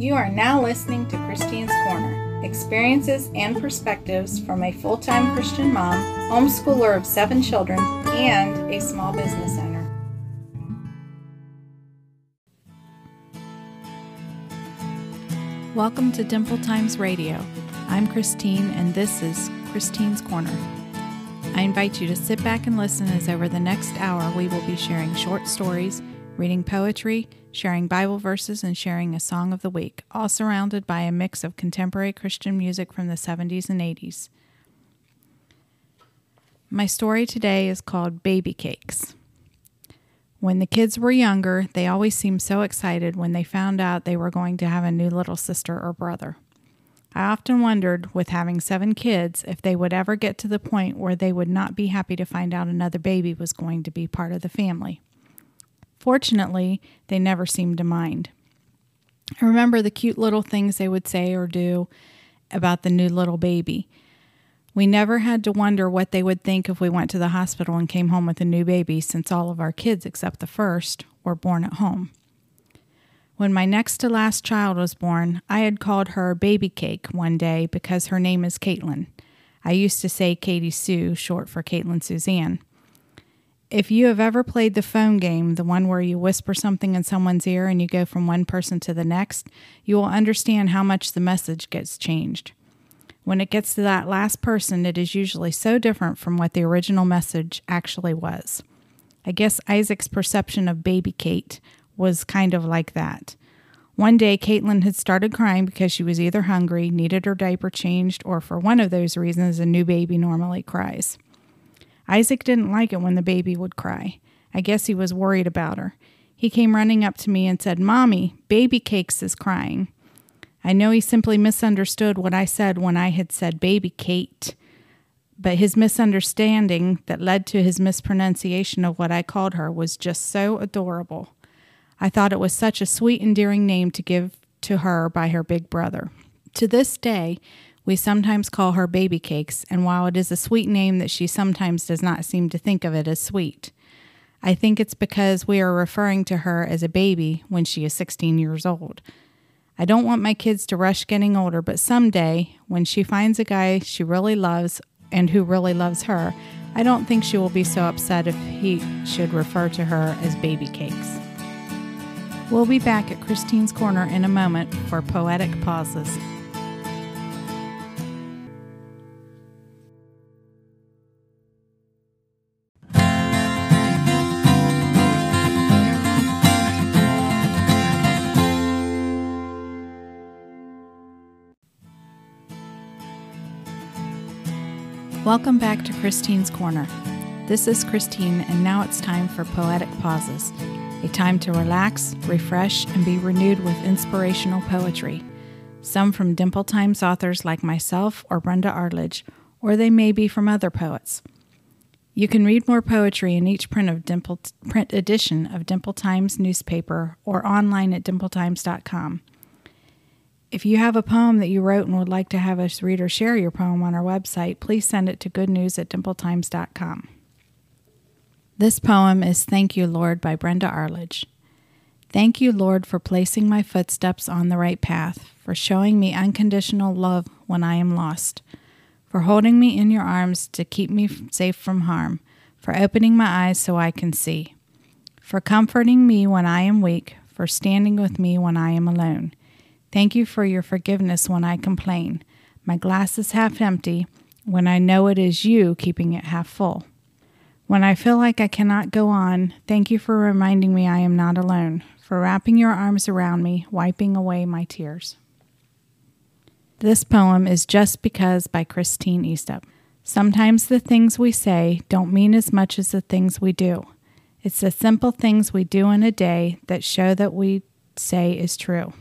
You are now listening to Christine's Corner experiences and perspectives from a full time Christian mom, homeschooler of seven children, and a small business owner. Welcome to Dimple Times Radio. I'm Christine, and this is Christine's Corner. I invite you to sit back and listen as over the next hour we will be sharing short stories, reading poetry, sharing Bible verses, and sharing a song of the week, all surrounded by a mix of contemporary Christian music from the 70s and 80s. My story today is called Baby Cakes. When the kids were younger, they always seemed so excited when they found out they were going to have a new little sister or brother. I often wondered, with having seven kids, if they would ever get to the point where they would not be happy to find out another baby was going to be part of the family. Fortunately, they never seemed to mind. I remember the cute little things they would say or do about the new little baby. We never had to wonder what they would think if we went to the hospital and came home with a new baby, since all of our kids, except the first, were born at home. When my next to last child was born, I had called her Baby Cake one day because her name is Caitlin. I used to say Katie Sue, short for Caitlin Suzanne. If you have ever played the phone game, the one where you whisper something in someone's ear and you go from one person to the next, you will understand how much the message gets changed. When it gets to that last person, it is usually so different from what the original message actually was. I guess Isaac's perception of baby Kate was kind of like that. One day, Caitlin had started crying because she was either hungry, needed her diaper changed, or for one of those reasons, a new baby normally cries. Isaac didn't like it when the baby would cry. I guess he was worried about her. He came running up to me and said, Mommy, baby cakes is crying. I know he simply misunderstood what I said when I had said baby Kate, but his misunderstanding that led to his mispronunciation of what I called her was just so adorable. I thought it was such a sweet, endearing name to give to her by her big brother. To this day, we sometimes call her baby cakes, and while it is a sweet name that she sometimes does not seem to think of it as sweet. I think it's because we are referring to her as a baby when she is 16 years old. I don't want my kids to rush getting older, but someday, when she finds a guy she really loves and who really loves her, I don't think she will be so upset if he should refer to her as baby cakes. We'll be back at Christine's Corner in a moment for poetic pauses. Welcome back to Christine's Corner. This is Christine, and now it's time for Poetic Pauses, a time to relax, refresh, and be renewed with inspirational poetry. Some from Dimple Times authors like myself or Brenda Arledge, or they may be from other poets. You can read more poetry in each print of Dimple, print edition of Dimple Times newspaper or online at dimpletimes.com. If you have a poem that you wrote and would like to have us read or share your poem on our website, please send it to goodnews at dimpletimes.com. This poem is Thank You, Lord by Brenda Arledge. Thank you, Lord, for placing my footsteps on the right path, for showing me unconditional love when I am lost, for holding me in your arms to keep me safe from harm, for opening my eyes so I can see, for comforting me when I am weak, for standing with me when I am alone Thank you for your forgiveness when I complain. My glass is half empty when I know it is you keeping it half full. When I feel like I cannot go on, thank you for reminding me I am not alone, for wrapping your arms around me, wiping away my tears. This poem is Just Because by Christine Eastup. Sometimes the things we say don't mean as much as the things we do. It's the simple things we do in a day that show that we say is true.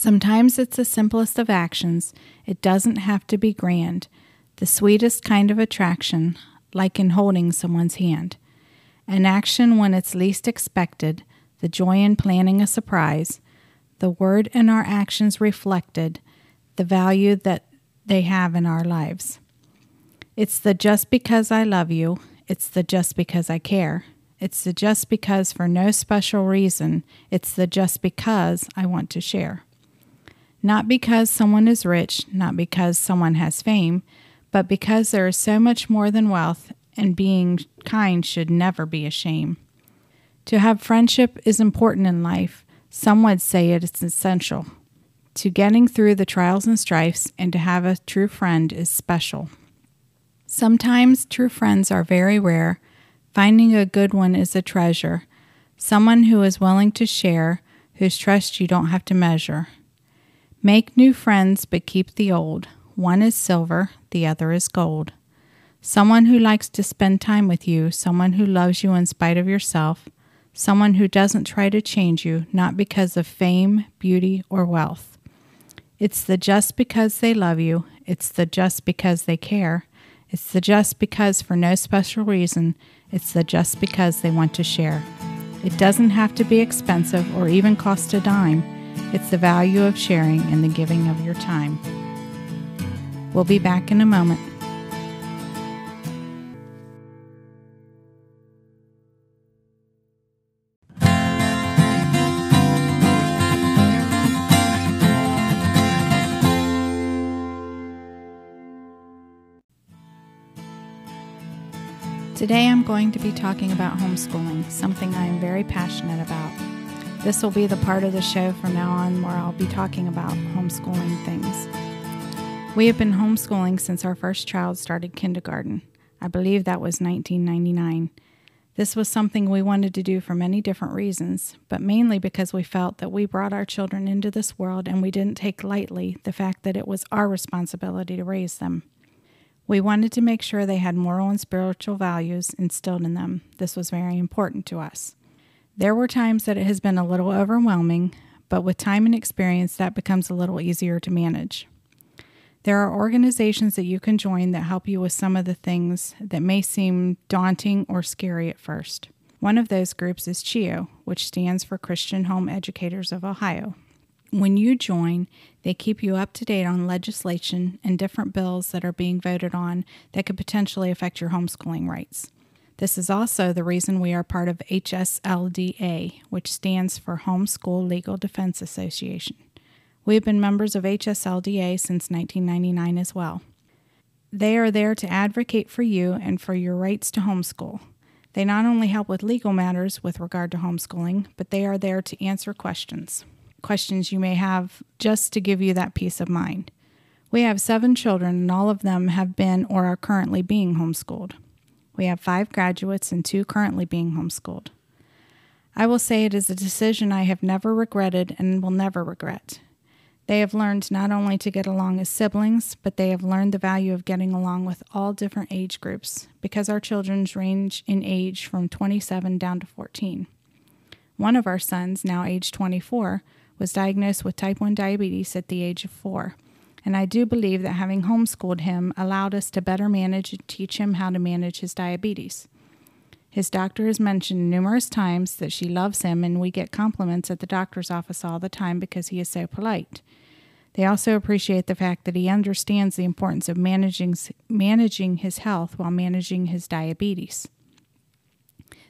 Sometimes it's the simplest of actions. It doesn't have to be grand. The sweetest kind of attraction, like in holding someone's hand. An action when it's least expected, the joy in planning a surprise, the word in our actions reflected, the value that they have in our lives. It's the just because I love you, it's the just because I care. It's the just because for no special reason, it's the just because I want to share. Not because someone is rich, not because someone has fame, but because there is so much more than wealth, and being kind should never be a shame. To have friendship is important in life. Some would say it is essential. To getting through the trials and strifes and to have a true friend is special. Sometimes true friends are very rare. Finding a good one is a treasure. Someone who is willing to share, whose trust you don't have to measure. Make new friends, but keep the old. One is silver, the other is gold. Someone who likes to spend time with you, someone who loves you in spite of yourself, someone who doesn't try to change you, not because of fame, beauty, or wealth. It's the just because they love you, it's the just because they care, it's the just because for no special reason, it's the just because they want to share. It doesn't have to be expensive or even cost a dime. It's the value of sharing and the giving of your time. We'll be back in a moment. Today I'm going to be talking about homeschooling, something I am very passionate about. This will be the part of the show from now on where I'll be talking about homeschooling things. We have been homeschooling since our first child started kindergarten. I believe that was 1999. This was something we wanted to do for many different reasons, but mainly because we felt that we brought our children into this world and we didn't take lightly the fact that it was our responsibility to raise them. We wanted to make sure they had moral and spiritual values instilled in them. This was very important to us. There were times that it has been a little overwhelming, but with time and experience, that becomes a little easier to manage. There are organizations that you can join that help you with some of the things that may seem daunting or scary at first. One of those groups is CHEO, which stands for Christian Home Educators of Ohio. When you join, they keep you up to date on legislation and different bills that are being voted on that could potentially affect your homeschooling rights. This is also the reason we are part of HSLDA, which stands for Homeschool Legal Defense Association. We have been members of HSLDA since 1999 as well. They are there to advocate for you and for your rights to homeschool. They not only help with legal matters with regard to homeschooling, but they are there to answer questions questions you may have just to give you that peace of mind. We have seven children, and all of them have been or are currently being homeschooled. We have five graduates and two currently being homeschooled. I will say it is a decision I have never regretted and will never regret. They have learned not only to get along as siblings, but they have learned the value of getting along with all different age groups because our children range in age from 27 down to 14. One of our sons, now age 24, was diagnosed with type 1 diabetes at the age of four. And I do believe that having homeschooled him allowed us to better manage and teach him how to manage his diabetes. His doctor has mentioned numerous times that she loves him, and we get compliments at the doctor's office all the time because he is so polite. They also appreciate the fact that he understands the importance of managing, managing his health while managing his diabetes.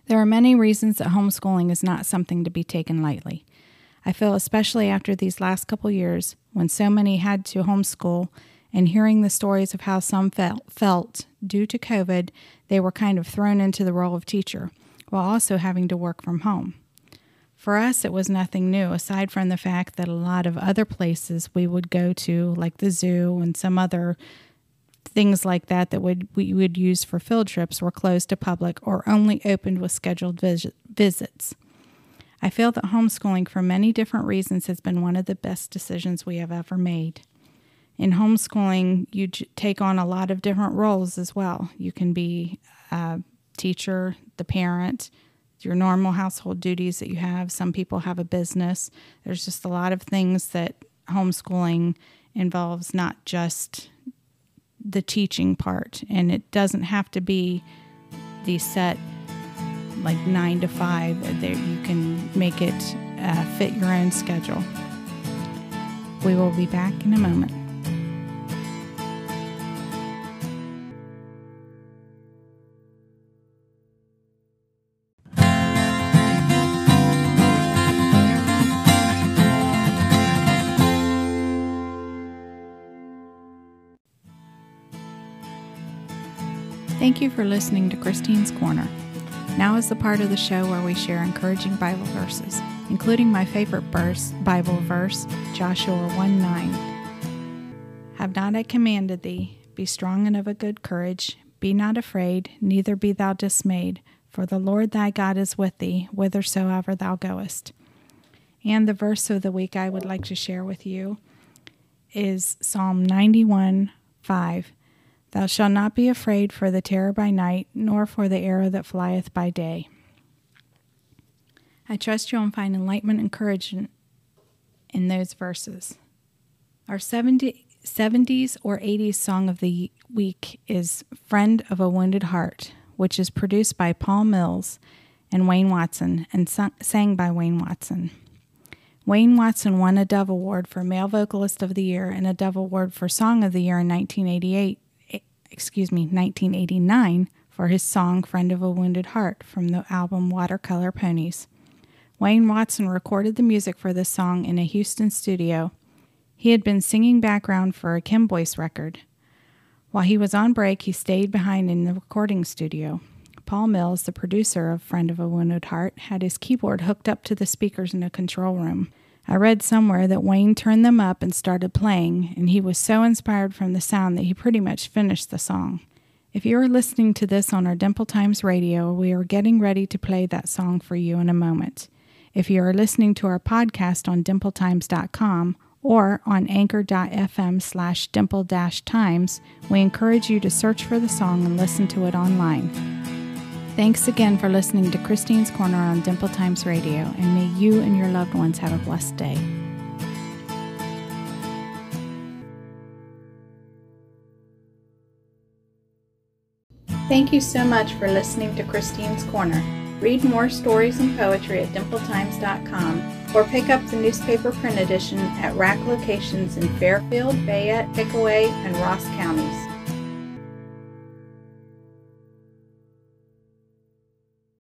There are many reasons that homeschooling is not something to be taken lightly. I feel especially after these last couple years when so many had to homeschool and hearing the stories of how some felt, felt due to COVID, they were kind of thrown into the role of teacher while also having to work from home. For us, it was nothing new, aside from the fact that a lot of other places we would go to, like the zoo and some other things like that that would we would use for field trips, were closed to public or only opened with scheduled vis- visits. I feel that homeschooling, for many different reasons, has been one of the best decisions we have ever made. In homeschooling, you j- take on a lot of different roles as well. You can be a teacher, the parent, your normal household duties that you have. Some people have a business. There's just a lot of things that homeschooling involves, not just the teaching part. And it doesn't have to be the set like nine to five. There you can make it uh, fit your own schedule. We will be back in a moment. Thank you for listening to Christine's Corner. Now is the part of the show where we share encouraging Bible verses, including my favorite verse, Bible verse, Joshua 1 9. Have not I commanded thee, be strong and of a good courage, be not afraid, neither be thou dismayed, for the Lord thy God is with thee, whithersoever thou goest. And the verse of the week I would like to share with you is Psalm 91 5. Thou shalt not be afraid for the terror by night, nor for the arrow that flieth by day. I trust you'll find enlightenment and courage in, in those verses. Our 70, 70s or 80s song of the week is Friend of a Wounded Heart, which is produced by Paul Mills and Wayne Watson and sung, sang by Wayne Watson. Wayne Watson won a Dove Award for Male Vocalist of the Year and a Dove Award for Song of the Year in 1988 excuse me, 1989 for his song Friend of a Wounded Heart from the album Watercolor Ponies. Wayne Watson recorded the music for this song in a Houston studio. He had been singing background for a Kim Boyce record. While he was on break, he stayed behind in the recording studio. Paul Mills, the producer of Friend of a Wounded Heart, had his keyboard hooked up to the speakers in a control room. I read somewhere that Wayne turned them up and started playing, and he was so inspired from the sound that he pretty much finished the song. If you are listening to this on our Dimple Times radio, we are getting ready to play that song for you in a moment. If you are listening to our podcast on dimpletimes.com or on anchor.fm slash dimple times, we encourage you to search for the song and listen to it online. Thanks again for listening to Christine's Corner on Dimple Times Radio, and may you and your loved ones have a blessed day. Thank you so much for listening to Christine's Corner. Read more stories and poetry at dimpletimes.com or pick up the newspaper print edition at rack locations in Fairfield, Fayette, Pickaway, and Ross counties.